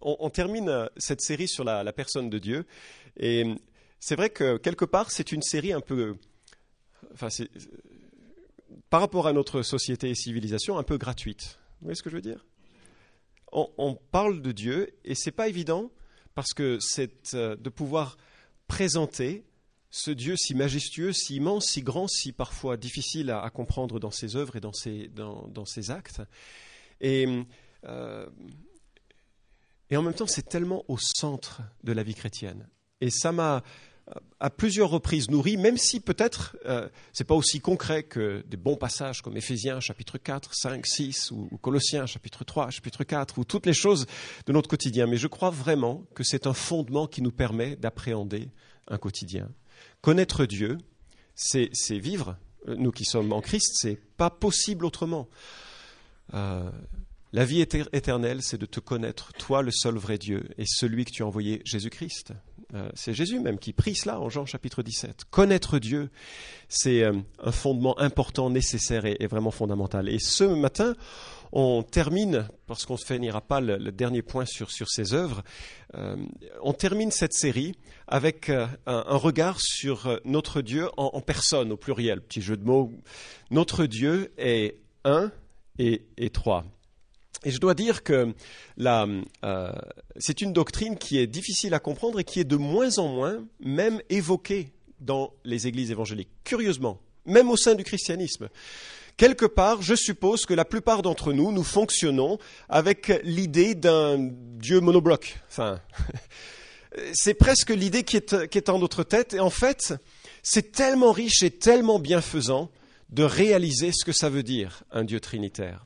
on, termine cette série sur la, personne de Dieu. Et c'est vrai que quelque part, c'est une série un peu, enfin, par rapport à notre société et civilisation, un peu gratuite. Vous voyez ce que je veux dire? On, parle de Dieu et c'est pas évident parce que c'est euh, de pouvoir présenter ce Dieu si majestueux, si immense, si grand, si parfois difficile à, comprendre dans ses œuvres et dans ses, dans, ses actes. Et, euh, et en même temps, c'est tellement au centre de la vie chrétienne. Et ça m'a à plusieurs reprises nourri, même si peut-être euh, ce n'est pas aussi concret que des bons passages comme Éphésiens chapitre 4, 5, 6, ou, ou, Colossiens chapitre 3, chapitre 4, ou toutes les choses de notre quotidien. Mais je crois vraiment que c'est un fondement qui nous permet d'appréhender un quotidien. Connaître Dieu, c'est vivre. Euh, nous qui sommes en Christ, c'est pas possible autrement. Euh, la vie éternelle, c'est de te connaître, toi le seul vrai Dieu, et celui que tu as envoyé, Jésus-Christ. Euh, c'est Jésus même qui prie cela en Jean chapitre 17. Connaître Dieu, c'est un fondement important, nécessaire et, vraiment fondamental. Et ce matin, on termine, parce qu'on ne finira pas le, dernier point sur, sur ces œuvres, on termine cette série avec euh, un, regard sur euh, notre Dieu en, personne, au pluriel. Petit jeu de mots. Notre Dieu est un et, trois. Et je dois dire que euh, c'est une doctrine qui est difficile à comprendre et qui est de moins en moins même évoquée dans les églises évangéliques. Curieusement, même au sein du christianisme. Quelque part, je suppose que la plupart d'entre nous, nous fonctionnons avec l'idée d'un Dieu monobloc. Enfin, c'est presque l'idée qui est, en notre tête. Et en fait, c'est tellement riche et tellement bienfaisant de réaliser ce que ça veut dire, un Dieu trinitaire.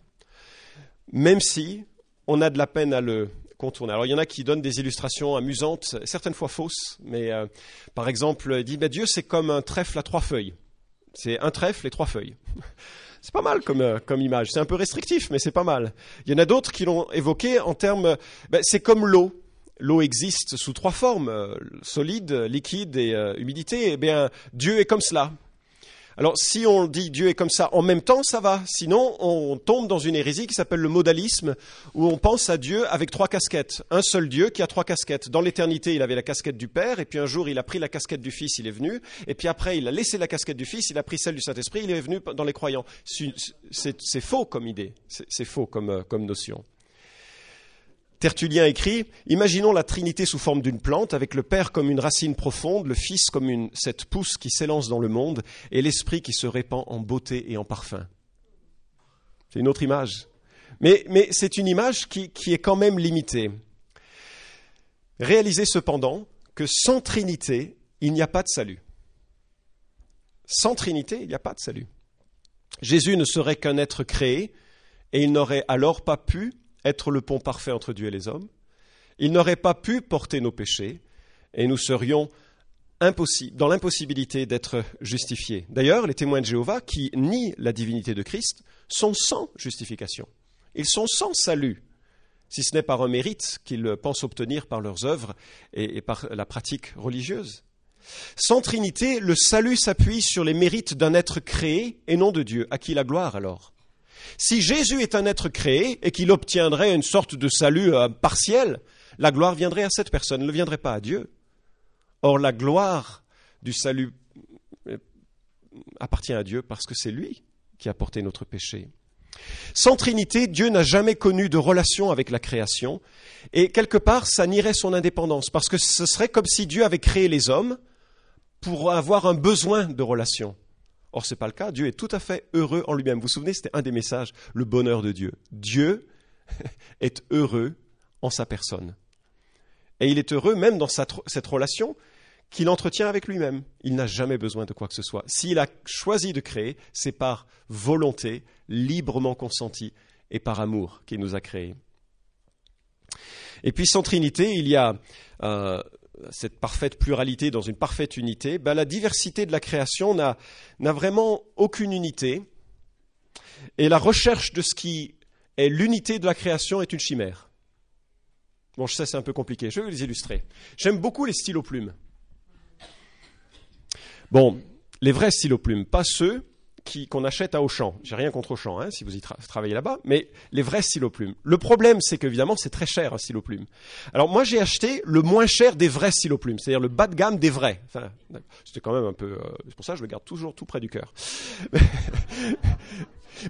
Même si on a de la peine à le contourner. Alors il y en a qui donnent des illustrations amusantes, certaines fois fausses, mais euh, par exemple, dit bah, Dieu c'est comme un trèfle à trois feuilles. C'est un trèfle et trois feuilles. C'est pas mal comme, euh, comme image. C'est un peu restrictif, mais c'est pas mal. Il y en a d'autres qui l'ont évoqué en termes. Ben, c'est comme l'eau l'eau existe sous trois formes, euh, solide, liquide et humidité, eh bien, Dieu est comme cela. Alors, si on dit Dieu est comme ça en même temps, ça va. Sinon, on tombe dans une hérésie qui s'appelle le modalisme, où on pense à Dieu avec trois casquettes. Un seul Dieu qui a trois casquettes. Dans l'éternité, il avait la casquette du Père, et puis un jour, il a pris la casquette du Fils, il est venu, et puis après, il a laissé la casquette du Fils, il a pris celle du Saint-Esprit, il est venu dans les croyants. C'est faux comme idée, c'est faux comme, euh, comme notion. Tertullien écrit Imaginons la Trinité sous forme d'une plante, avec le Père comme une racine profonde, le Fils comme cette pousse qui s'élance dans le monde, et l'Esprit qui se répand en beauté et en parfum. C'est une autre image. Mais, mais c'est une image qui, qui est quand même limitée. Réalisez cependant que sans Trinité, il n'y a pas de salut. Sans Trinité, il n'y a pas de salut. Jésus ne serait qu'un être créé, et il n'aurait alors pas pu être le pont parfait entre Dieu et les hommes. Il n'aurait pas pu porter nos péchés et nous serions dans l'impossibilité d'être justifiés. D'ailleurs, les témoins de Jéhovah qui nient la divinité de Christ sont sans justification. Ils sont sans salut, si ce n'est par un mérite qu'ils pensent obtenir par leurs œuvres et, par la pratique religieuse. Sans Trinité, le salut s'appuie sur les mérites d'un être créé et non de Dieu. À qui la gloire alors si Jésus est un être créé et qu'il obtiendrait une sorte de salut euh, partiel, la gloire viendrait à cette personne, elle ne viendrait pas à Dieu. Or, la gloire du salut euh, appartient à Dieu parce que c'est lui qui a porté notre péché. Sans Trinité, Dieu n'a jamais connu de relation avec la création, et quelque part, ça nierait son indépendance, parce que ce serait comme si Dieu avait créé les hommes pour avoir un besoin de relation. Or, ce n'est pas le cas. Dieu est tout à fait heureux en lui-même. Vous vous souvenez, c'était un des messages, le bonheur de Dieu. Dieu est heureux en sa personne. Et il est heureux même dans cette relation qu'il entretient avec lui-même. Il n'a jamais besoin de quoi que ce soit. S'il a choisi de créer, c'est par volonté, librement consentie, et par amour qu'il nous a créés. Et puis sans Trinité, il y a euh, cette parfaite pluralité dans une parfaite unité, ben, la diversité de la création n'a vraiment aucune unité. Et la recherche de ce qui est l'unité de la création est une chimère. Bon, je sais, c'est un peu compliqué. Je vais les illustrer. J'aime beaucoup les stylos plumes. Bon, les vrais stylos plumes, pas ceux qu'on achète à Auchan. J'ai rien contre Auchan, hein, si vous y travaillez là-bas, mais les vrais stylos plumes. Le problème, c'est qu'évidemment, c'est très cher un stylo plume. Alors moi, j'ai acheté le moins cher des vrais stylos plumes, c'est-à-dire le bas de gamme des vrais. Enfin, c'était quand même un peu. Euh, c'est pour ça que je le garde toujours tout près du cœur.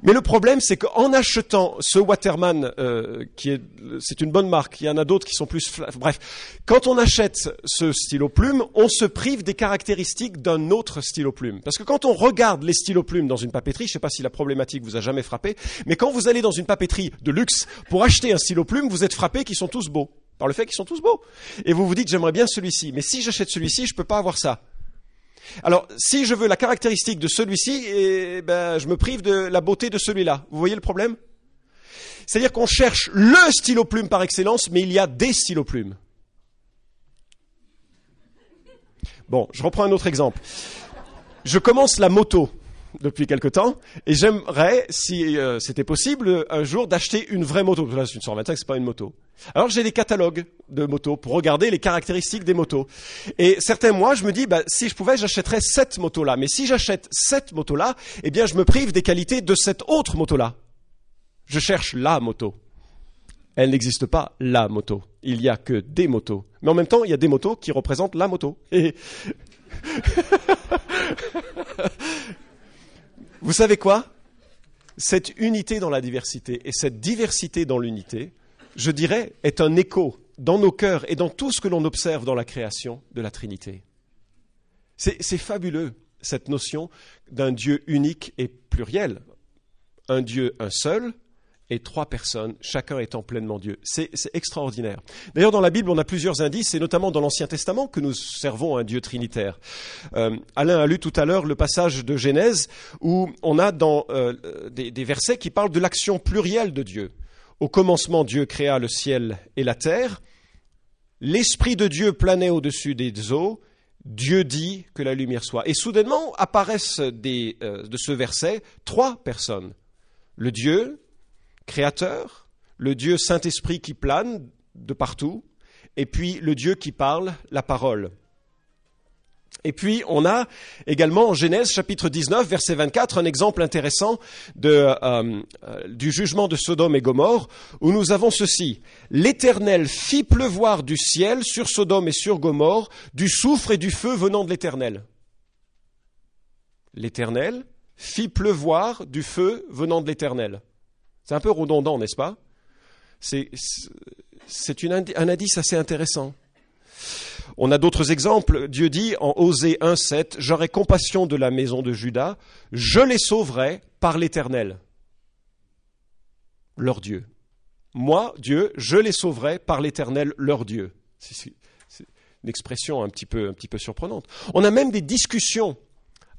Mais le problème, c'est qu'en achetant ce Waterman, euh, qui est, c'est une bonne marque, il y en a d'autres qui sont plus, bref, quand on achète ce stylo plume, on se prive des caractéristiques d'un autre stylo plume. Parce que quand on regarde les stylos plumes dans une papeterie, je ne sais pas si la problématique vous a jamais frappé, mais quand vous allez dans une papeterie de luxe pour acheter un stylo plume, vous êtes frappé qu'ils sont tous beaux. Par le fait qu'ils sont tous beaux. Et vous vous dites, j'aimerais bien celui-ci. Mais si j'achète celui-ci, je ne peux pas avoir ça. Alors, si je veux la caractéristique de celui-ci, eh ben, je me prive de la beauté de celui-là. Vous voyez le problème? C'est-à-dire qu'on cherche le stylo plume par excellence, mais il y a des stylos plumes. Bon, je reprends un autre exemple. Je commence la moto depuis quelque temps, et j'aimerais, si euh, c'était possible, un jour d'acheter une vraie moto. Là, c'est une 125, c'est pas une moto. Alors j'ai des catalogues de motos pour regarder les caractéristiques des motos. Et certains mois, je me dis, bah, si je pouvais, j'achèterais cette moto-là. Mais si j'achète cette moto-là, eh bien, je me prive des qualités de cette autre moto-là. Je cherche la moto. Elle n'existe pas, la moto. Il n'y a que des motos. Mais en même temps, il y a des motos qui représentent la moto. Et Vous savez quoi? Cette unité dans la diversité et cette diversité dans l'unité, je dirais, est un écho dans nos cœurs et dans tout ce que l'on observe dans la création de la Trinité. C'est fabuleux, cette notion d'un Dieu unique et pluriel. Un Dieu, un seul, et trois personnes, chacun étant pleinement Dieu. C'est extraordinaire. D'ailleurs, dans la Bible, on a plusieurs indices, et notamment dans l'Ancien Testament, que nous servons un Dieu trinitaire. Euh, Alain a lu tout à l'heure le passage de Genèse, où on a dans euh, des, versets qui parlent de l'action plurielle de Dieu. Au commencement, Dieu créa le ciel et la terre. L'Esprit de Dieu planait au-dessus des eaux. Dieu dit que la lumière soit. Et soudainement apparaissent euh, de ce verset trois personnes. Le Dieu, créateur, le Dieu Saint-Esprit qui plane de partout, et puis le Dieu qui parle, la parole. Et puis, on a également en Genèse chapitre 19, verset 24, un exemple intéressant euh, euh, du jugement de Sodome et Gomorre, où nous avons ceci. L'Éternel fit pleuvoir du ciel sur Sodome et sur Gomorre du soufre et du feu venant de l'Éternel. L'Éternel fit pleuvoir du feu venant de l'Éternel. C'est un peu redondant, n'est-ce pas? C'est un indice assez intéressant. On a d'autres exemples. Dieu dit en Osée 1.7, J'aurai compassion de la maison de Judas, je les sauverai par l'Éternel, leur Dieu. Moi, Dieu, je les sauverai par l'Éternel, leur Dieu. C'est une expression un petit peu, un peu surprenante. On a même des discussions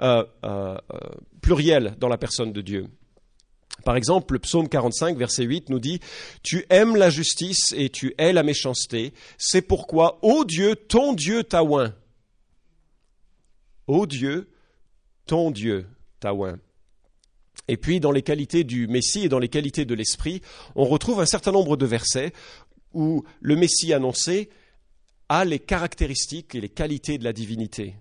euh, euh, euh, plurielles dans la personne de Dieu. Par exemple, le psaume 45, verset 8 nous dit Tu aimes la justice et tu hais la méchanceté. C'est pourquoi, ô Dieu, ton Dieu t'a. Ô Dieu, ton Dieu t'a. Et puis, dans les qualités du Messie et dans les qualités de l'Esprit, on retrouve un certain nombre de versets où le Messie annoncé a les caractéristiques et les qualités de la divinité.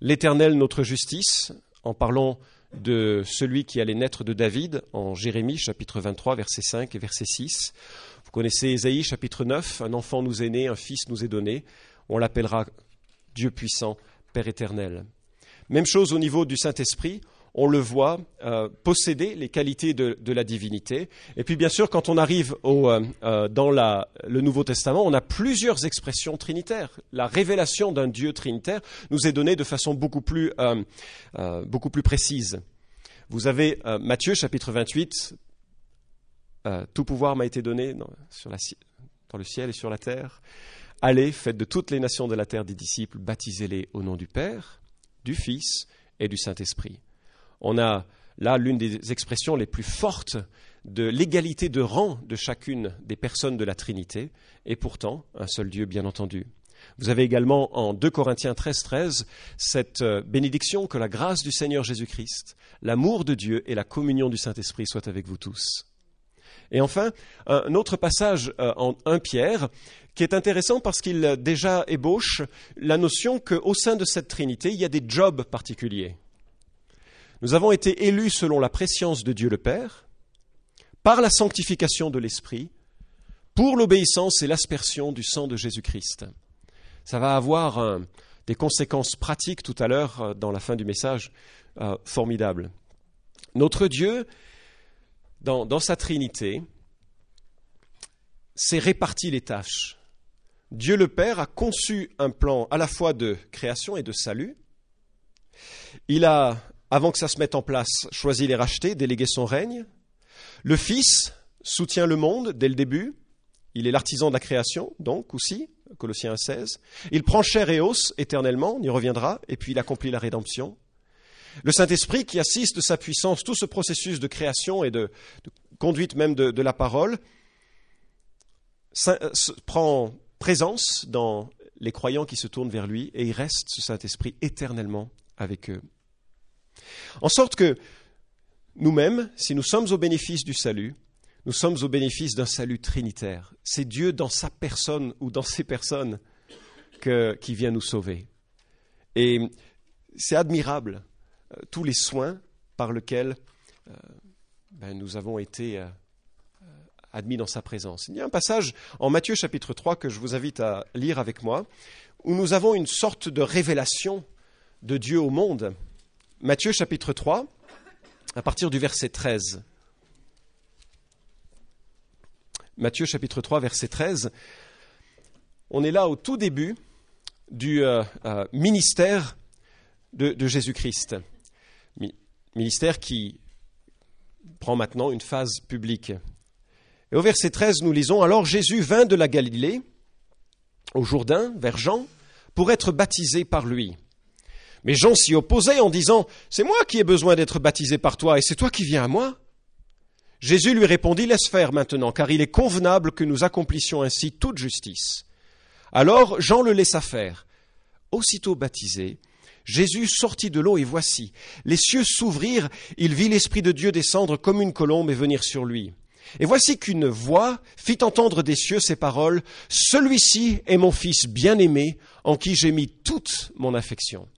L'Éternel, notre justice, en parlant de celui qui allait naître de David en Jérémie chapitre 23 verset 5 et verset 6. Vous connaissez Ésaïe chapitre 9, un enfant nous est né, un fils nous est donné, on l'appellera Dieu puissant, Père éternel. Même chose au niveau du Saint-Esprit, on le voit euh, posséder les qualités de, la divinité. Et puis bien sûr, quand on arrive euh, euh, dans le Nouveau Testament, on a plusieurs expressions trinitaires. La révélation d'un Dieu trinitaire nous est donnée de façon beaucoup plus, précise. Vous avez Matthieu chapitre 28, Tout pouvoir m'a été donné dans le ciel et sur la terre. Allez, faites de toutes les nations de la terre des disciples, baptisez-les au nom du Père, du Fils et du Saint-Esprit. On a là l'une des expressions les plus fortes de l'égalité de rang de chacune des personnes de la Trinité, et pourtant un seul Dieu, bien entendu. Vous avez également en 2 Corinthiens 13, 13 cette euh, bénédiction que la grâce du Seigneur Jésus-Christ, l'amour de Dieu et la communion du Saint-Esprit soient avec vous tous. Et enfin, un autre passage euh, en 1 Pierre qui est intéressant parce qu'il déjà ébauche la notion qu'au sein de cette Trinité, il y a des jobs particuliers. Nous avons été élus selon la préscience de Dieu le Père, par la sanctification de l'Esprit, pour l'obéissance et l'aspersion du sang de Jésus-Christ. Ça va avoir des conséquences pratiques tout à l'heure euh, dans la fin du message euh, formidables. Notre Dieu, dans, dans sa Trinité, s'est réparti les tâches. Dieu le Père a conçu un plan à la fois de création et de salut. Il a, avant que ça se mette en place, choisi les racheter, délégué son règne. Le Fils soutient le monde dès le début. Il est l'artisan de la création, donc aussi, Colossiens 16. Il prend chair et os éternellement, on y reviendra, et puis il accomplit la rédemption. Le Saint-Esprit qui assiste de sa puissance tout ce processus de création et de, conduite même de, la parole, euh, prend présence dans les croyants qui se tournent vers lui et il reste, ce Saint-Esprit, éternellement avec eux. En sorte que nous-mêmes, si nous sommes au bénéfice du salut, nous sommes au bénéfice d'un salut trinitaire. C'est Dieu dans sa personne ou dans ses personnes qui vient nous sauver. Et c'est admirable, euh, tous les soins par lesquels euh, ben, nous avons été euh, admis dans sa présence. Il y a un passage en Matthieu chapitre 3 que je vous invite à lire avec moi, où nous avons une sorte de révélation de Dieu au monde. Matthieu chapitre 3, à partir du verset 13. Matthieu chapitre 3, verset 13. On est là au tout début du euh, euh, ministère de, Jésus-Christ. Ministère qui prend maintenant une phase publique. Et au verset 13, nous lisons Alors Jésus vint de la Galilée au Jourdain, vers Jean, pour être baptisé par lui. Mais Jean s'y opposait en disant C'est moi qui ai besoin d'être baptisé par toi, et c'est toi qui viens à moi. Jésus lui répondit, Laisse faire maintenant, car il est convenable que nous accomplissions ainsi toute justice. Alors Jean le laissa faire. Aussitôt baptisé, Jésus sortit de l'eau et voici, les cieux s'ouvrirent, il vit l'Esprit de Dieu descendre comme une colombe et venir sur lui. Et voici qu'une voix fit entendre des cieux ces paroles, Celui-ci est mon Fils bien-aimé, en qui j'ai mis toute mon affection.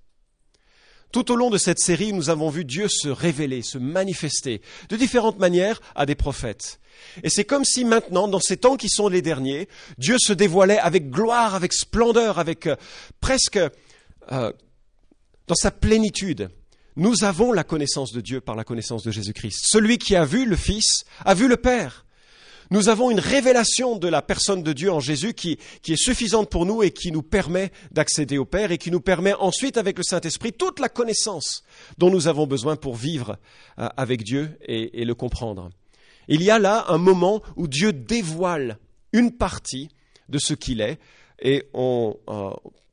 Tout au long de cette série, nous avons vu Dieu se révéler, se manifester de différentes manières à des prophètes. Et c'est comme si maintenant, dans ces temps qui sont les derniers, Dieu se dévoilait avec gloire, avec splendeur, avec euh, presque euh, dans sa plénitude. Nous avons la connaissance de Dieu par la connaissance de Jésus-Christ. Celui qui a vu le Fils a vu le Père nous avons une révélation de la personne de Dieu en Jésus qui, est suffisante pour nous et qui nous permet d'accéder au Père et qui nous permet ensuite, avec le Saint-Esprit, toute la connaissance dont nous avons besoin pour vivre euh, avec Dieu et, le comprendre. Il y a là un moment où Dieu dévoile une partie de ce qu'il est et euh,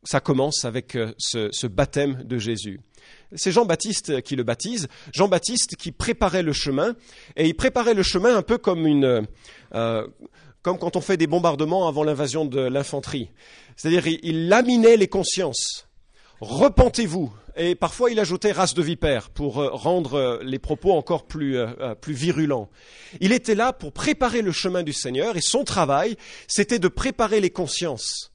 ça commence avec euh, ce baptême de Jésus. C'est Jean-Baptiste qui le baptise, Jean-Baptiste qui préparait le chemin, et il préparait le chemin un peu comme une, euh, comme quand on fait des bombardements avant l'invasion de l'infanterie. C'est-à-dire, il, laminait les consciences. Repentez-vous. Et parfois, il ajoutait race de vipère pour euh, rendre euh, les propos encore plus, plus virulents. Il était là pour préparer le chemin du Seigneur, et son travail, c'était de préparer les consciences.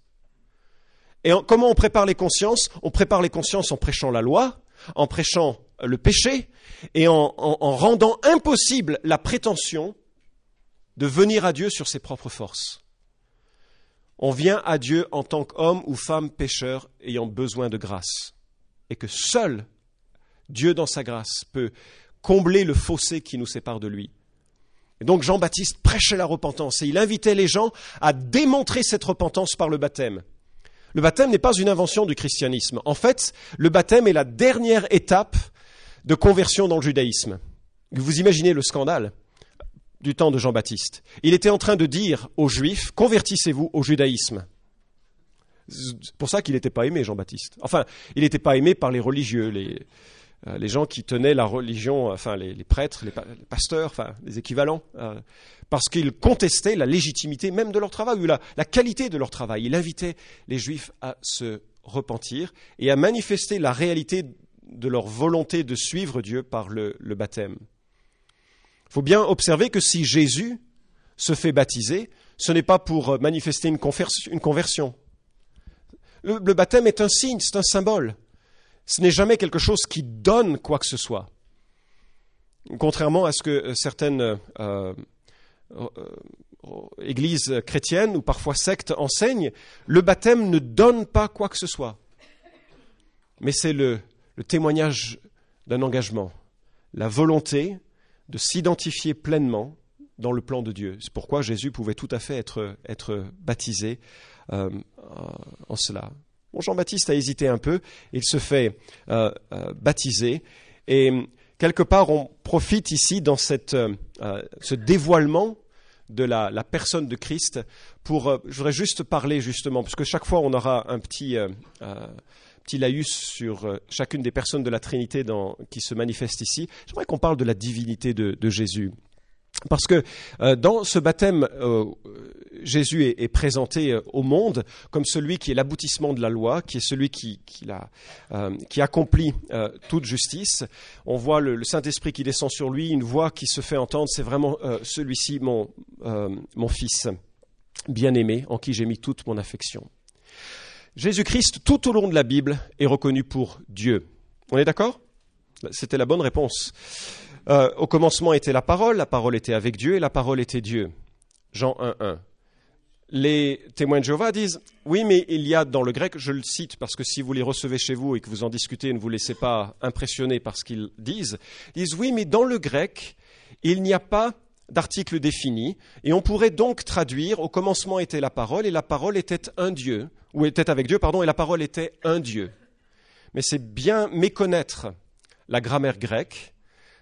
Et comment on prépare les consciences? On prépare les consciences en prêchant la loi, en prêchant le péché et en, rendant impossible la prétention de venir à Dieu sur ses propres forces. On vient à Dieu en tant qu'homme ou femme pécheur ayant besoin de grâce. Et que seul Dieu dans sa grâce peut combler le fossé qui nous sépare de lui. Et donc Jean-Baptiste prêchait la repentance et il invitait les gens à démontrer cette repentance par le baptême. Le baptême n'est pas une invention du christianisme. En fait, le baptême est la dernière étape de conversion dans le judaïsme. Vous imaginez le scandale du temps de Jean-Baptiste. Il était en train de dire aux Juifs, convertissez-vous au judaïsme. C'est pour ça qu'il n'était pas aimé, Jean-Baptiste. Enfin, il n'était pas aimé par les religieux, les, euh, les gens qui tenaient la religion, enfin les, prêtres, les, pasteurs, enfin les équivalents, euh, parce qu'ils contestaient la légitimité même de leur travail ou la, qualité de leur travail. Il invitait les Juifs à se repentir et à manifester la réalité de leur volonté de suivre Dieu par le, baptême. Il faut bien observer que si Jésus se fait baptiser, ce n'est pas pour manifester une, conversion. le baptême est un signe, c'est un symbole. Ce n'est jamais quelque chose qui donne quoi que ce soit. contrairement à ce que certaines églises chrétiennes ou parfois sectes enseignent, le baptême ne donne pas quoi que ce soit. Mais c'est le, le témoignage d'un engagement, la volonté de s'identifier pleinement dans le plan de Dieu. C'est pourquoi Jésus pouvait tout à fait être, baptisé euh, en cela. Jean-Baptiste a hésité un peu, il se fait euh, euh, baptiser, et quelque part on profite ici dans ce dévoilement de la, la, personne de Christ pour, je voudrais juste parler justement, parce que chaque fois on aura un petit petit laïus sur chacune des personnes de la Trinité dans, qui se manifestent ici. J'aimerais qu'on parle de la divinité de, Jésus. Parce que euh, dans ce baptême, euh, Jésus est, présenté euh, au monde comme celui qui est l'aboutissement de la loi, qui est celui qui, qui, accomplit toute justice. On voit le, Saint-Esprit qui descend sur lui, une voix qui se fait entendre, c'est vraiment celui-ci, mon, mon fils bien-aimé, en qui j'ai mis toute mon affection. Jésus-Christ, tout au long de la Bible, est reconnu pour Dieu. On est d'accord? C'était la bonne réponse. Euh, au commencement était la parole, la parole était avec Dieu et la parole était Dieu. Jean 1.1. Les témoins de Jéhovah disent, oui, mais il y a dans le grec, je le cite parce que si vous les recevez chez vous et que vous en discutez, ne vous laissez pas impressionner par ce qu'ils disent, ils disent, oui, mais dans le grec, il n'y a pas d'article défini, et on pourrait donc traduire, au commencement était la parole, et la parole était un Dieu, ou était avec Dieu, pardon, et la parole était un Dieu. Mais c'est bien méconnaître la grammaire grecque,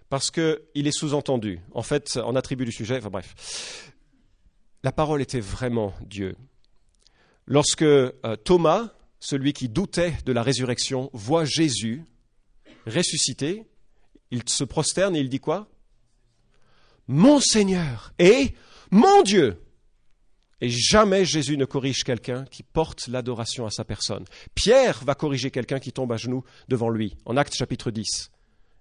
parce qu'il est sous-entendu. En fait, on attribue du sujet, enfin bref. La parole était vraiment Dieu. Lorsque euh, Thomas, celui qui doutait de la résurrection, voit Jésus ressuscité, il se prosterne et il dit quoi? Mon Seigneur et mon Dieu. Et jamais Jésus ne corrige quelqu'un qui porte l'adoration à sa personne. Pierre va corriger quelqu'un qui tombe à genoux devant lui, en Actes chapitre 10.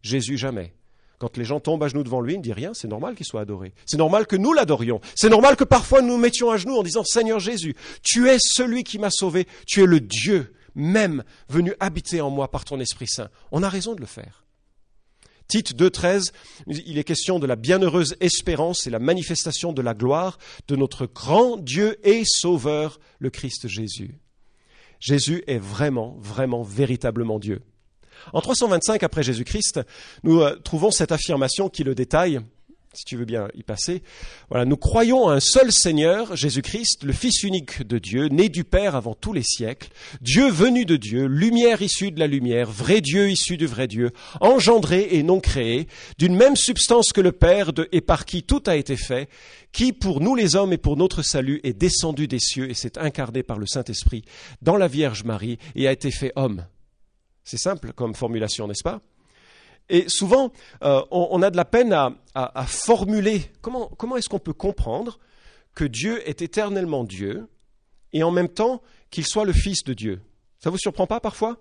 Jésus jamais. Quand les gens tombent à genoux devant lui, il ne dit rien, c'est normal qu'il soit adoré. C'est normal que nous l'adorions. C'est normal que parfois nous nous mettions à genoux en disant Seigneur Jésus, tu es celui qui m'a sauvé, tu es le Dieu même venu habiter en moi par ton Esprit Saint. On a raison de le faire. Tite 2.13, il est question de la bienheureuse espérance et la manifestation de la gloire de notre grand Dieu et Sauveur, le Christ Jésus. Jésus est vraiment, vraiment, véritablement Dieu. En 325 après Jésus-Christ, nous euh, trouvons cette affirmation qui le détaille, si tu veux bien y passer. Voilà, nous croyons à un seul Seigneur, Jésus-Christ, le Fils unique de Dieu, né du Père avant tous les siècles, Dieu venu de Dieu, lumière issue de la lumière, vrai Dieu issu du vrai Dieu, engendré et non créé, d'une même substance que le Père et par qui tout a été fait, qui pour nous les hommes et pour notre salut est descendu des cieux et s'est incarné par le Saint-Esprit dans la Vierge Marie et a été fait homme. C'est simple comme formulation, n'est-ce pas? Et souvent, euh, on, a de la peine à, formuler comment, est-ce qu'on peut comprendre que Dieu est éternellement Dieu et en même temps qu'il soit le Fils de Dieu. Ça ne vous surprend pas parfois?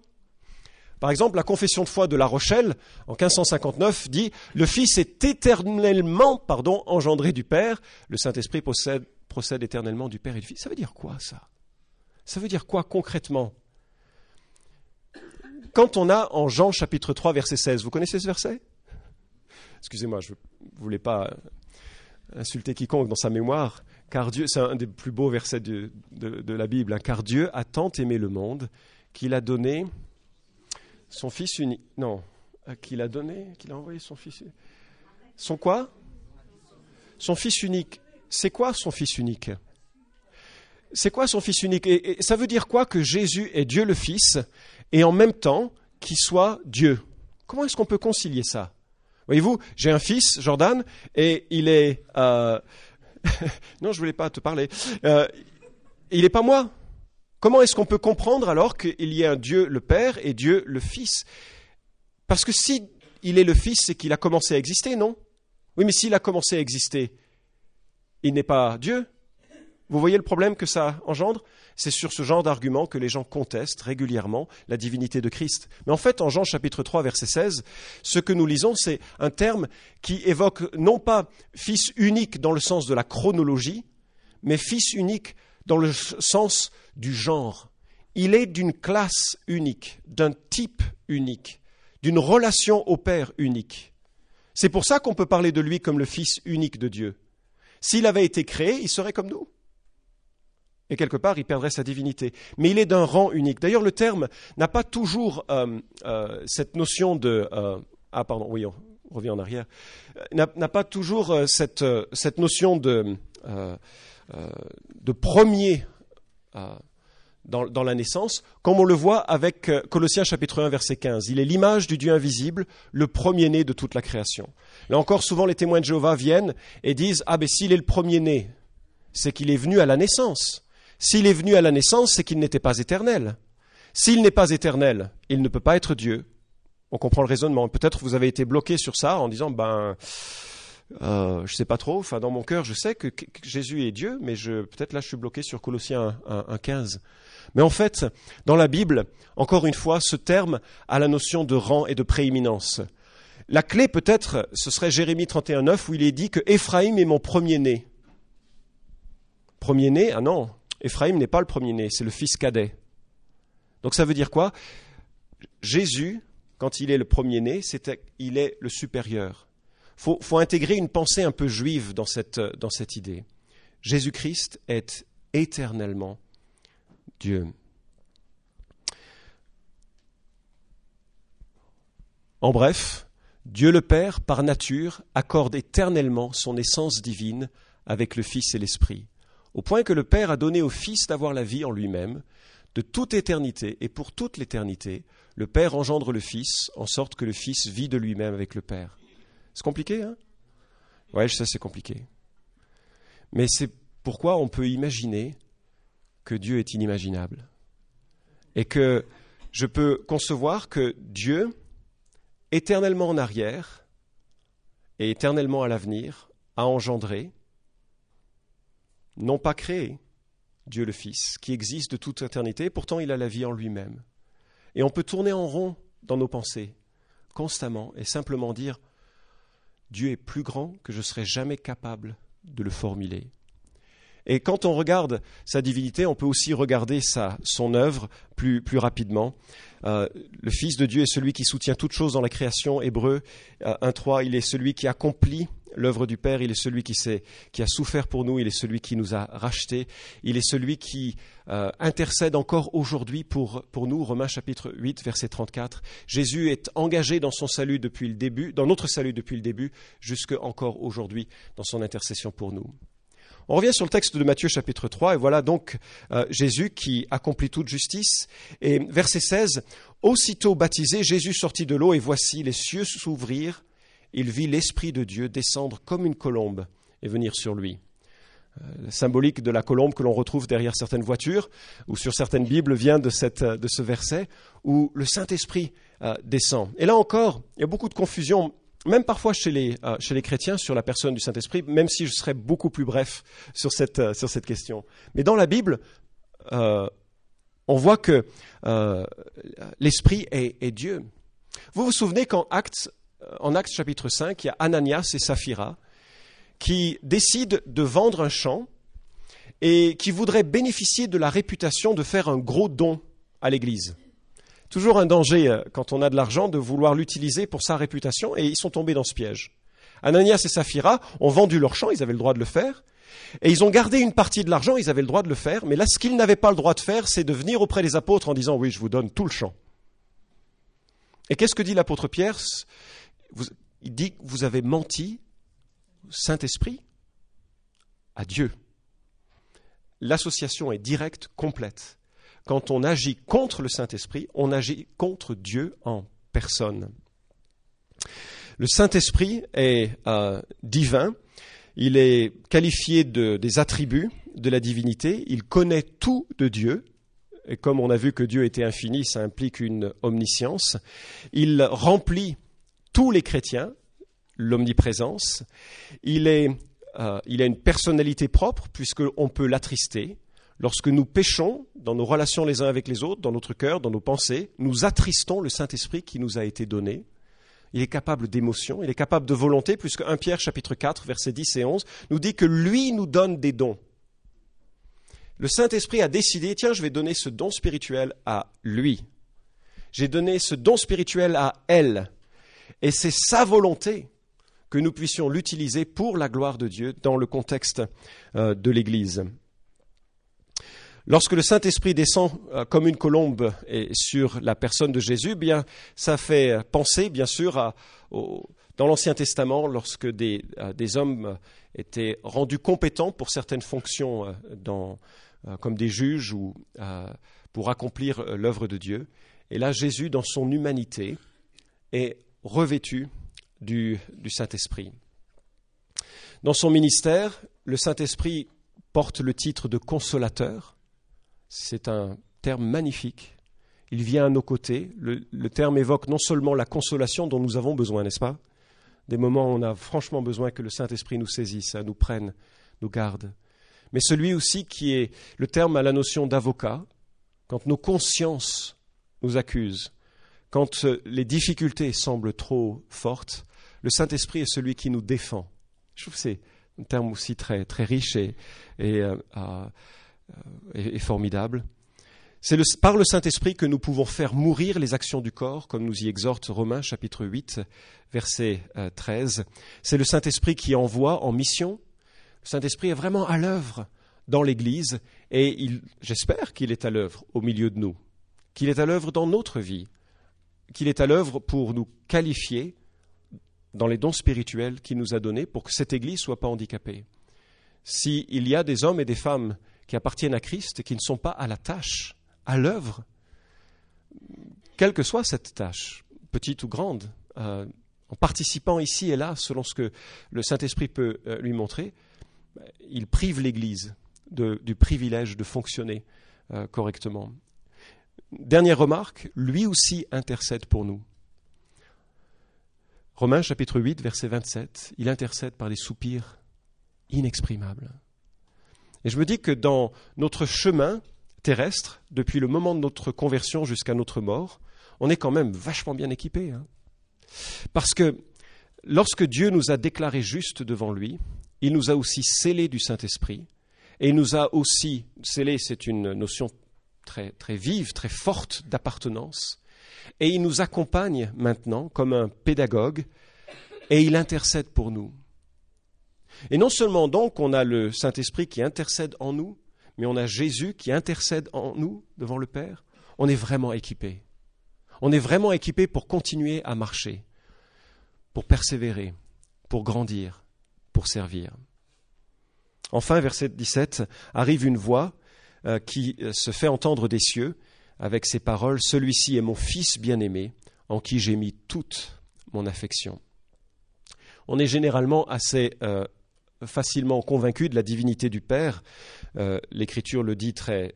Par exemple, la confession de foi de La Rochelle, en 1559, dit Le Fils est éternellement pardon, engendré du Père, le Saint-Esprit procède, procède éternellement du Père et du Fils. Ça veut dire quoi ça? Ça veut dire quoi concrètement? Quand on a en Jean chapitre 3 verset 16, vous connaissez ce verset? Excusez-moi, je ne voulais pas insulter quiconque dans sa mémoire, car Dieu, c'est un des plus beaux versets de, la Bible, hein. car Dieu a tant aimé le monde qu'il a donné son Fils unique. Non, qu'il a donné, qu'il a envoyé son Fils. Son quoi? Son Fils unique. C'est quoi son Fils unique? C'est quoi son Fils unique? Et, ça veut dire quoi que Jésus est Dieu le Fils? Et en même temps qu'il soit Dieu. Comment est-ce qu'on peut concilier ça? Voyez-vous, j'ai un fils, Jordan, et il est... Euh, non, je voulais pas te parler. Euh, il n'est pas moi. Comment est-ce qu'on peut comprendre alors qu'il y a un Dieu le Père et Dieu le Fils? Parce que si il est le Fils, c'est qu'il a commencé à exister, non? Oui, mais s'il a commencé à exister, il n'est pas Dieu. Vous voyez le problème que ça engendre? C'est sur ce genre d'argument que les gens contestent régulièrement la divinité de Christ. Mais en fait, en Jean chapitre 3, verset 16, ce que nous lisons, c'est un terme qui évoque non pas fils unique dans le sens de la chronologie, mais fils unique dans le sens du genre. Il est d'une classe unique, d'un type unique, d'une relation au Père unique. C'est pour ça qu'on peut parler de lui comme le Fils unique de Dieu. S'il avait été créé, il serait comme nous. Et quelque part, il perdrait sa divinité. Mais il est d'un rang unique. D'ailleurs, le terme n'a pas toujours euh, euh, cette notion de... Euh, ah, pardon, oui, on revient en arrière. N'a pas toujours cette, notion de, premier dans, la naissance, comme on le voit avec Colossiens chapitre 1 verset 15. Il est l'image du Dieu invisible, le premier-né de toute la création. Là encore, souvent les témoins de Jéhovah viennent et disent, ah ben s'il est le premier-né, c'est qu'il est venu à la naissance. S'il est venu à la naissance, c'est qu'il n'était pas éternel. S'il n'est pas éternel, il ne peut pas être Dieu. On comprend le raisonnement. Peut-être vous avez été bloqué sur ça en disant, ben, euh, je sais pas trop. Enfin, dans mon cœur, je sais que, Jésus est Dieu, mais peut-être là, je suis bloqué sur Colossiens 1.15. Mais en fait, dans la Bible, encore une fois, ce terme a la notion de rang et de prééminence. La clé, peut-être, ce serait Jérémie 31.9, où il est dit que Éphraïm est mon premier-né. Premier-né? Ah non, Éphraïm n'est pas le premier-né, c'est le fils cadet. Donc ça veut dire quoi? Jésus, quand il est le premier-né, il est le supérieur. Il faut, intégrer une pensée un peu juive dans cette, dans cette idée. Jésus-Christ est éternellement Dieu. En bref, Dieu le Père, par nature, accorde éternellement son essence divine avec le Fils et l'Esprit, au point que le Père a donné au Fils d'avoir la vie en lui-même, de toute éternité et pour toute l'éternité, le Père engendre le Fils, en sorte que le Fils vit de lui-même avec le Père. C'est compliqué, hein? Ouais, sais, c'est compliqué. Mais c'est pourquoi on peut imaginer que Dieu est inimaginable. Et que je peux concevoir que Dieu, éternellement en arrière et éternellement à l'avenir, a engendré, non pas créé, Dieu le Fils, qui existe de toute éternité, pourtant il a la vie en lui-même. Et on peut tourner en rond dans nos pensées, constamment, et simplement dire, Dieu est plus grand que je serais jamais capable de le formuler. Et quand on regarde sa divinité, on peut aussi regarder sa, son œuvre plus, plus rapidement. Euh, le Fils de Dieu est celui qui soutient toutes choses dans la création. Hébreu 1.3, euh, il est celui qui accomplit l'œuvre du Père, il est celui qui, qui, a souffert pour nous, il est celui qui nous a rachetés, il est celui qui euh, intercède encore aujourd'hui pour, nous. Romains chapitre 8, verset 34. Jésus est engagé dans son salut depuis le début, dans notre salut depuis le début, jusque encore aujourd'hui dans son intercession pour nous. On revient sur le texte de Matthieu chapitre 3, et voilà donc euh, Jésus qui accomplit toute justice. Et verset 16, Aussitôt baptisé, Jésus sortit de l'eau, et voici les cieux s'ouvrir, il vit l'Esprit de Dieu descendre comme une colombe et venir sur lui. Euh, symbolique de la colombe que l'on retrouve derrière certaines voitures ou sur certaines Bibles vient de, cette, de ce verset où le Saint-Esprit euh, descend. Et là encore, il y a beaucoup de confusion même parfois chez les, euh, chez les chrétiens, sur la personne du Saint-Esprit, même si je serais beaucoup plus bref sur cette, sur cette question. Mais dans la Bible, on voit que l'Esprit est, Dieu. Vous vous souvenez qu'en Actes, en Actes chapitre 5, il y a Ananias et Saphira qui décident de vendre un champ et qui voudraient bénéficier de la réputation de faire un gros don à l'Église toujours un danger euh, quand on a de l'argent de vouloir l'utiliser pour sa réputation et ils sont tombés dans ce piège. Ananias et Saphira ont vendu leur champ, ils avaient le droit de le faire, et ils ont gardé une partie de l'argent, ils avaient le droit de le faire, mais là ce qu'ils n'avaient pas le droit de faire, c'est de venir auprès des apôtres en disant oui, je vous donne tout le champ. Et qu'est-ce que dit l'apôtre Pierre? Il dit que vous avez menti, Saint-Esprit, à Dieu. L'association est directe, complète. Quand on agit contre le Saint-Esprit, on agit contre Dieu en personne. Le Saint-Esprit est euh, divin, il est qualifié de, des attributs de la divinité, il connaît tout de Dieu, et comme on a vu que Dieu était infini, ça implique une omniscience, il remplit tous les chrétiens, l'omniprésence, il, est, euh, a une personnalité propre puisqu'on peut l'attrister, Lorsque nous péchons dans nos relations les uns avec les autres, dans notre cœur, dans nos pensées, nous attristons le Saint-Esprit qui nous a été donné. Il est capable d'émotion, il est capable de volonté, puisque 1 Pierre chapitre 4, versets 10 et 11 nous dit que lui nous donne des dons. Le Saint-Esprit a décidé, tiens, je vais donner ce don spirituel à lui. J'ai donné ce don spirituel à elle. Et c'est sa volonté que nous puissions l'utiliser pour la gloire de Dieu dans le contexte euh, de l'Église. Lorsque le Saint-Esprit descend euh, comme une colombe sur la personne de Jésus, bien, ça fait penser, bien sûr, dans l'Ancien Testament, lorsque des, des, hommes étaient rendus compétents pour certaines fonctions comme des juges ou pour accomplir l'œuvre de Dieu. Et là, Jésus, dans son humanité, est revêtu du, Saint-Esprit. Dans son ministère, le Saint-Esprit porte le titre de consolateur. C'est un terme magnifique. Il vient à nos côtés. Le, terme évoque non seulement la consolation dont nous avons besoin, n'est-ce pas? Des moments où on a franchement besoin que le Saint-Esprit nous saisisse, nous prenne, nous garde. Mais celui aussi qui est le terme à la notion d'avocat, quand nos consciences nous accusent, quand euh, les difficultés semblent trop fortes, le Saint-Esprit est celui qui nous défend. Je trouve que c'est un terme aussi très, riche et, et, euh, euh, formidable. C'est par le Saint-Esprit que nous pouvons faire mourir les actions du corps, comme nous y exhorte Romains chapitre 8, verset 13. C'est le Saint-Esprit qui envoie en mission. Le Saint-Esprit est vraiment à l'œuvre dans l'Église et j'espère qu'il est à l'œuvre au milieu de nous qu'il est à l'œuvre dans notre vie, qu'il est à l'œuvre pour nous qualifier dans les dons spirituels qu'il nous a donnés pour que cette Église ne soit pas handicapée. S'il y a des hommes et des femmes qui appartiennent à Christ et qui ne sont pas à la tâche, à l'œuvre, quelle que soit cette tâche, petite ou grande, euh, en participant ici et là, selon ce que le Saint-Esprit peut euh, lui montrer, il prive l'Église du privilège de fonctionner euh, correctement. Dernière remarque, lui aussi intercède pour nous. Romains chapitre 8, verset 27, il intercède par des soupirs inexprimables. Et je me dis que dans notre chemin terrestre, depuis le moment de notre conversion jusqu'à notre mort, on est quand même vachement bien équipé. Hein. Parce que lorsque Dieu nous a déclarés justes devant lui, il nous a aussi scellés du Saint-Esprit, et il nous a aussi, scellés, c'est une notion très, très vive, très forte d'appartenance. Et il nous accompagne maintenant comme un pédagogue et il intercède pour nous. Et non seulement donc on a le Saint-Esprit qui intercède en nous, mais on a Jésus qui intercède en nous devant le Père. On est vraiment équipé. On est vraiment équipé pour continuer à marcher, pour persévérer, pour grandir, pour servir. Enfin, verset 17, arrive une voix euh, qui euh, se fait entendre des cieux avec ces paroles Celui-ci est mon Fils bien-aimé, en qui j'ai mis toute mon affection. On est généralement assez euh, facilement convaincu de la divinité du Père. L'Écriture le dit très,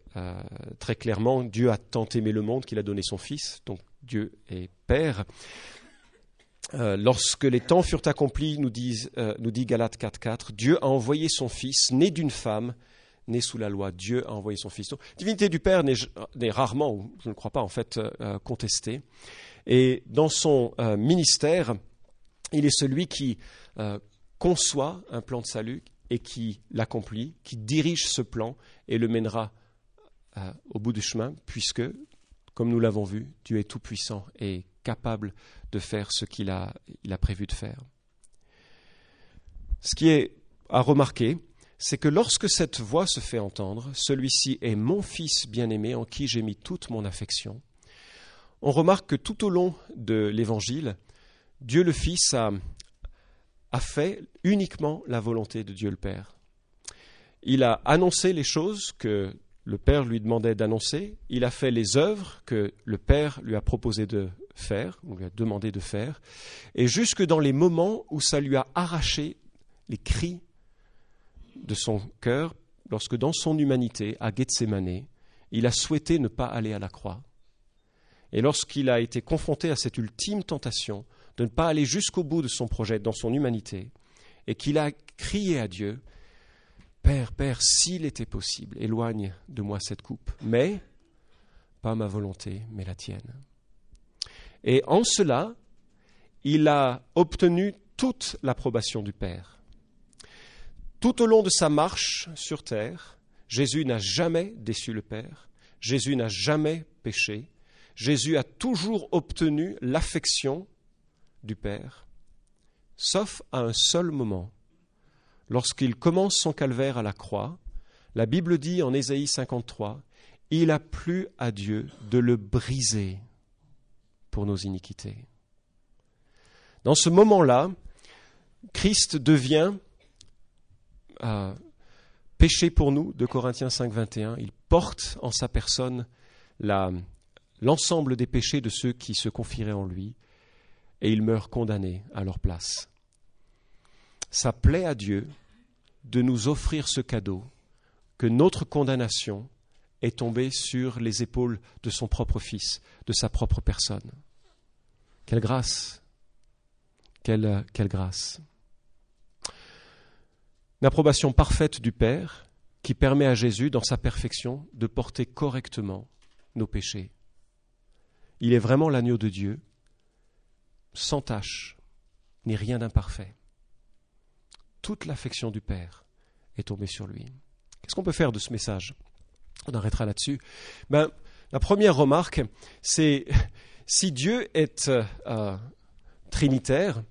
très clairement Dieu a tant aimé le monde qu'il a donné son Fils, donc Dieu est Père. lorsque les temps furent accomplis, nous, nous dit Galates 4.4, Dieu a envoyé son Fils, né d'une femme, né sous la loi. Dieu a envoyé son Fils. La divinité du Père n'est rarement, ou je ne crois pas en fait, euh, euh, contestée. Et dans son euh, ministère, il est celui qui conçoit un plan de salut et qui l'accomplit, qui dirige ce plan et le mènera au bout du chemin, puisque, comme nous l'avons vu, Dieu est tout-puissant et capable de faire ce qu'il a, prévu de faire. Ce qui est à remarquer, c'est que lorsque cette voix se fait entendre, celui-ci est mon fils bien-aimé en qui j'ai mis toute mon affection, on remarque que tout au long de l'Évangile, Dieu le Fils a, fait uniquement la volonté de Dieu le Père. Il a annoncé les choses que le Père lui demandait d'annoncer, il a fait les œuvres que le Père lui a proposé de faire, ou lui a demandé de faire, et jusque dans les moments où ça lui a arraché les cris de son cœur lorsque dans son humanité, à Gethsemane, il a souhaité ne pas aller à la croix. Et lorsqu'il a été confronté à cette ultime tentation de ne pas aller jusqu'au bout de son projet dans son humanité, et qu'il a crié à Dieu, Père, Père, s'il était possible, éloigne de moi cette coupe, mais pas ma volonté, mais la tienne. Et en cela, il a obtenu toute l'approbation du Père. Tout au long de sa marche sur terre, Jésus n'a jamais déçu le Père, Jésus n'a jamais péché, Jésus a toujours obtenu l'affection du Père, sauf à un seul moment. Lorsqu'il commence son calvaire à la croix, la Bible dit en Ésaïe 53, Il a plu à Dieu de le briser pour nos iniquités. Dans ce moment-là, Christ devient euh, péché pour nous, de Corinthiens 5, 21. Il porte en sa personne l'ensemble des péchés de ceux qui se confieraient en lui, et il meurt condamné à leur place. Ça plaît à Dieu de nous offrir ce cadeau, que notre condamnation est tombée sur les épaules de son propre Fils, de sa propre personne. Quelle grâce Quelle, quelle grâce L'approbation parfaite du Père qui permet à Jésus, dans sa perfection, de porter correctement nos péchés. Il est vraiment l'agneau de Dieu, sans tache, ni rien d'imparfait. Toute l'affection du Père est tombée sur lui. Qu'est-ce qu'on peut faire de ce message? On arrêtera là-dessus. Ben, la première remarque, c'est si Dieu est euh, trinitaire,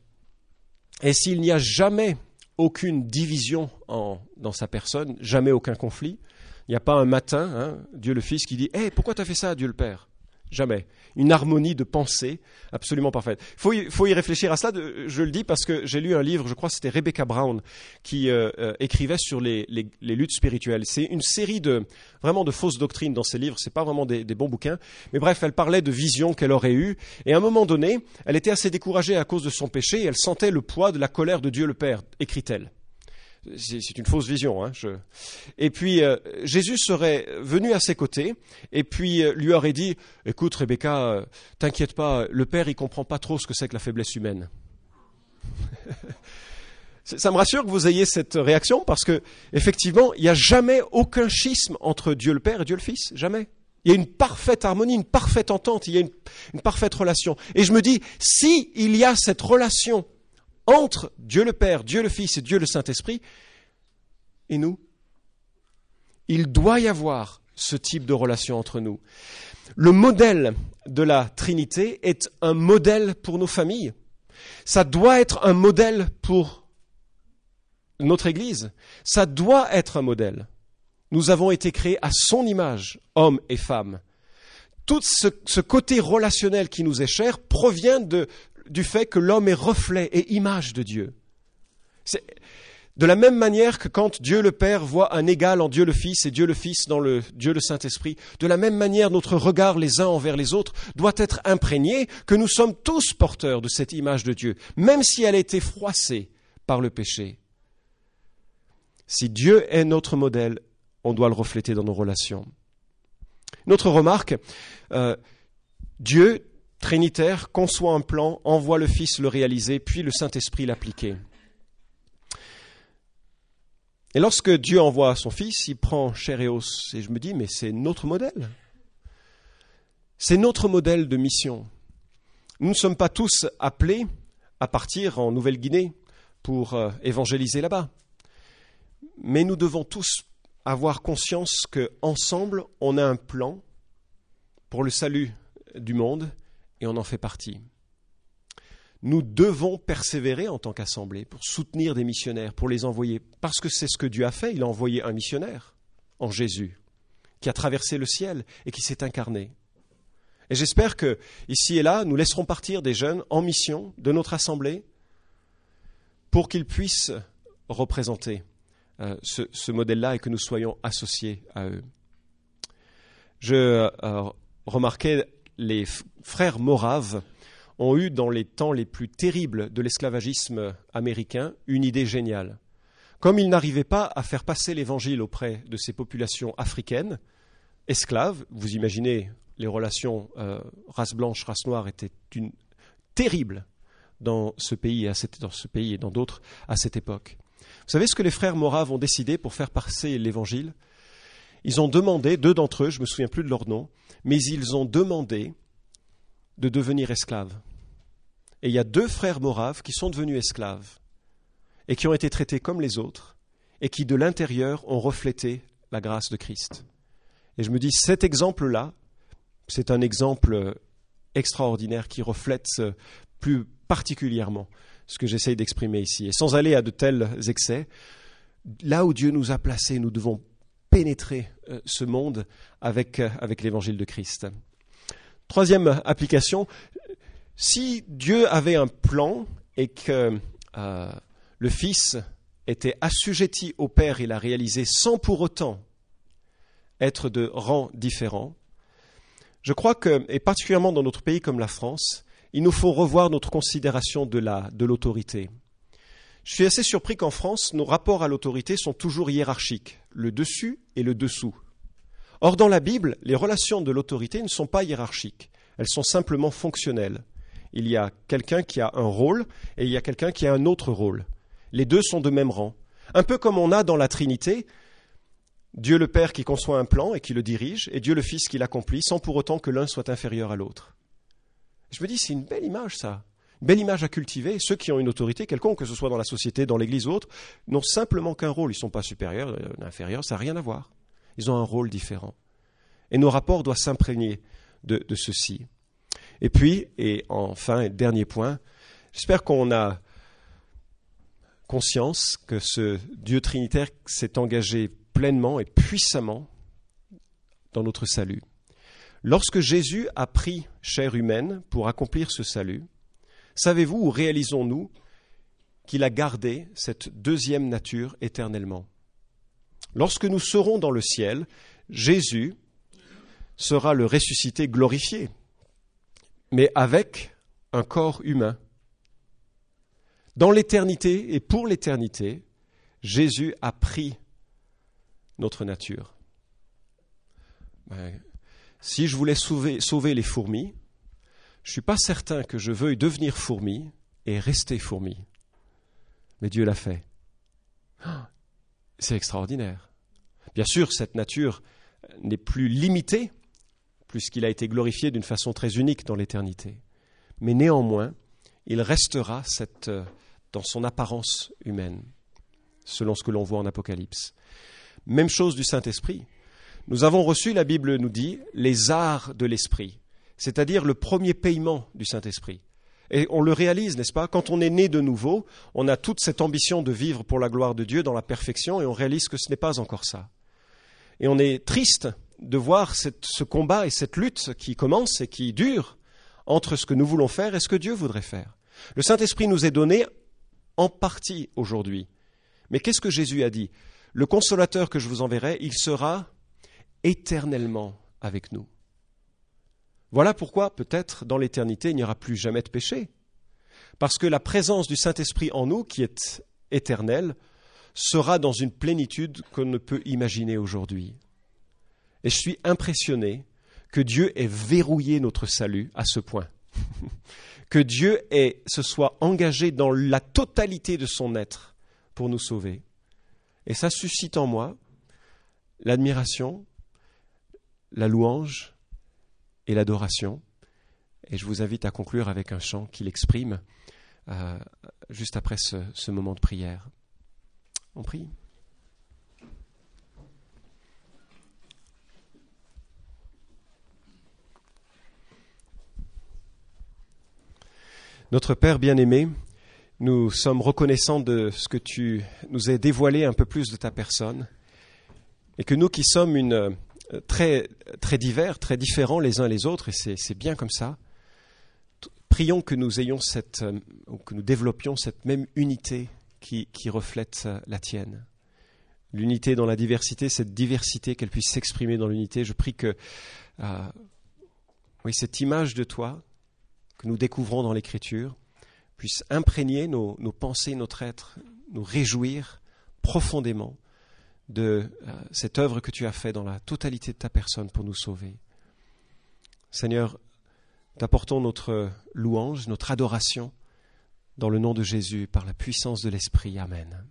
et s'il n'y a jamais aucune division en, dans sa personne, jamais aucun conflit. Il n'y a pas un matin, hein, Dieu le Fils qui dit Hé, pourquoi tu as fait ça, Dieu le Père? Jamais. Une harmonie de pensée absolument parfaite. Il faut, faut y réfléchir à cela. je le dis parce que j'ai lu un livre, je crois que c'était Rebecca Brown, qui euh, euh, écrivait sur les, les, luttes spirituelles. C'est une série de vraiment de fausses doctrines dans ces livres. C'est pas vraiment des, des, bons bouquins. Mais bref, elle parlait de visions qu'elle aurait eues. Et à un moment donné, elle était assez découragée à cause de son péché et elle sentait le poids de la colère de Dieu le Père, écrit-elle c'est une fausse vision. Hein, Et puis euh, Jésus serait venu à ses côtés et puis euh, lui aurait dit "Écoute, Rebecca, euh, t'inquiète pas, le Père il comprend pas trop ce que c'est que la faiblesse humaine." Ça me rassure que vous ayez cette réaction parce que effectivement, il n'y a jamais aucun schisme entre Dieu le Père et Dieu le Fils, jamais. Il y a une parfaite harmonie, une parfaite entente, il y a une, une parfaite relation. Et je me dis, si il y a cette relation entre Dieu le Père, Dieu le Fils et Dieu le Saint-Esprit et nous. Il doit y avoir ce type de relation entre nous. Le modèle de la Trinité est un modèle pour nos familles. Ça doit être un modèle pour notre Église. Ça doit être un modèle. Nous avons été créés à son image, hommes et femmes. Tout ce, côté relationnel qui nous est cher provient de du fait que l'homme est reflet et image de Dieu. De la même manière que quand Dieu le Père voit un égal en Dieu le Fils et Dieu le Fils dans le Dieu le Saint-Esprit, de la même manière notre regard les uns envers les autres doit être imprégné que nous sommes tous porteurs de cette image de Dieu, même si elle a été froissée par le péché. Si Dieu est notre modèle, on doit le refléter dans nos relations. Notre remarque, euh, Dieu Trinitaire conçoit un plan, envoie le Fils le réaliser, puis le Saint-Esprit l'appliquer. Et lorsque Dieu envoie son Fils, il prend chair et os. Et je me dis, mais c'est notre modèle. C'est notre modèle de mission. Nous ne sommes pas tous appelés à partir en Nouvelle-Guinée pour euh, évangéliser là-bas. Mais nous devons tous avoir conscience qu'ensemble, on a un plan pour le salut du monde on en fait partie. Nous devons persévérer en tant qu'assemblée pour soutenir des missionnaires, pour les envoyer, parce que c'est ce que Dieu a fait. Il a envoyé un missionnaire en Jésus, qui a traversé le ciel et qui s'est incarné. Et j'espère que, ici et là, nous laisserons partir des jeunes en mission de notre assemblée pour qu'ils puissent représenter euh, ce, modèle-là et que nous soyons associés à eux. Je euh, remarquais les frères moraves ont eu dans les temps les plus terribles de l'esclavagisme américain une idée géniale. Comme ils n'arrivaient pas à faire passer l'évangile auprès de ces populations africaines, esclaves, vous imaginez les relations euh, race blanche, race noire étaient terribles dans ce pays, dans ce pays et dans d'autres à cette époque. Vous savez ce que les frères moraves ont décidé pour faire passer l'évangile? Ils ont demandé, deux d'entre eux, je me souviens plus de leur nom, mais ils ont demandé de devenir esclaves. Et il y a deux frères moraves qui sont devenus esclaves et qui ont été traités comme les autres et qui de l'intérieur ont reflété la grâce de Christ. Et je me dis, cet exemple-là, c'est un exemple extraordinaire qui reflète plus particulièrement ce que j'essaye d'exprimer ici. Et sans aller à de tels excès, là où Dieu nous a placés, nous devons pénétrer euh, ce monde avec, euh, avec l'évangile de Christ. Troisième application, si Dieu avait un plan et que euh, le Fils était assujetti au Père et l'a réalisé sans pour autant être de rang différent, je crois que, et particulièrement dans notre pays comme la France, il nous faut revoir notre considération de l'autorité. Je suis assez surpris qu'en France, nos rapports à l'autorité sont toujours hiérarchiques, le dessus et le dessous. Or, dans la Bible, les relations de l'autorité ne sont pas hiérarchiques, elles sont simplement fonctionnelles. Il y a quelqu'un qui a un rôle et il y a quelqu'un qui a un autre rôle. Les deux sont de même rang. Un peu comme on a dans la Trinité Dieu le Père qui conçoit un plan et qui le dirige, et Dieu le Fils qui l'accomplit, sans pour autant que l'un soit inférieur à l'autre. Je me dis, c'est une belle image, ça belle image à cultiver. Ceux qui ont une autorité quelconque, que ce soit dans la société, dans l'Église ou autre, n'ont simplement qu'un rôle. Ils ne sont pas supérieurs, euh, inférieurs, ça n'a rien à voir. Ils ont un rôle différent. Et nos rapports doivent s'imprégner de, de, ceci. Et puis, et enfin, dernier point, j'espère qu'on a conscience que ce Dieu trinitaire s'est engagé pleinement et puissamment dans notre salut. Lorsque Jésus a pris chair humaine pour accomplir ce salut, Savez-vous ou réalisons-nous qu'il a gardé cette deuxième nature éternellement? Lorsque nous serons dans le ciel, Jésus sera le ressuscité glorifié, mais avec un corps humain. Dans l'éternité et pour l'éternité, Jésus a pris notre nature. Ben, si je voulais sauver, sauver les fourmis, je ne suis pas certain que je veuille devenir fourmi et rester fourmi. Mais Dieu l'a fait. C'est extraordinaire. Bien sûr, cette nature n'est plus limitée, puisqu'il a été glorifié d'une façon très unique dans l'éternité. Mais néanmoins, il restera cette, dans son apparence humaine, selon ce que l'on voit en Apocalypse. Même chose du Saint-Esprit. Nous avons reçu, la Bible nous dit, les arts de l'Esprit c'est-à-dire le premier paiement du Saint-Esprit. Et on le réalise, n'est-ce pas? Quand on est né de nouveau, on a toute cette ambition de vivre pour la gloire de Dieu dans la perfection et on réalise que ce n'est pas encore ça. Et on est triste de voir ce combat et cette lutte qui commence et qui dure entre ce que nous voulons faire et ce que Dieu voudrait faire. Le Saint-Esprit nous est donné en partie aujourd'hui. Mais qu'est-ce que Jésus a dit? Le consolateur que je vous enverrai, il sera éternellement avec nous. Voilà pourquoi, peut-être, dans l'éternité, il n'y aura plus jamais de péché. Parce que la présence du Saint-Esprit en nous, qui est éternelle, sera dans une plénitude qu'on ne peut imaginer aujourd'hui. Et je suis impressionné que Dieu ait verrouillé notre salut à ce point. que Dieu ait, se soit engagé dans la totalité de son être pour nous sauver. Et ça suscite en moi l'admiration, la louange, et l'adoration. Et je vous invite à conclure avec un chant qu'il exprime euh, juste après ce moment de prière. On prie. Notre Père bien-aimé, nous sommes reconnaissants de ce que tu nous as dévoilé un peu plus de ta personne, et que nous qui sommes une, très, très divers, très différents les uns les autres, et c'est bien comme ça. Prions que nous ayons cette, euh, que nous développions cette même unité qui, reflète euh, la tienne. L'unité dans la diversité, cette diversité, qu'elle puisse s'exprimer dans l'unité. Je prie que, euh, cette image de toi que nous découvrons dans l'Écriture puisse imprégner nos pensées, notre être, nous réjouir profondément de euh, cette œuvre que tu as faite dans la totalité de ta personne pour nous sauver. Seigneur, t'apportons notre louange, notre adoration dans le nom de Jésus, par la puissance de l'Esprit. Amen.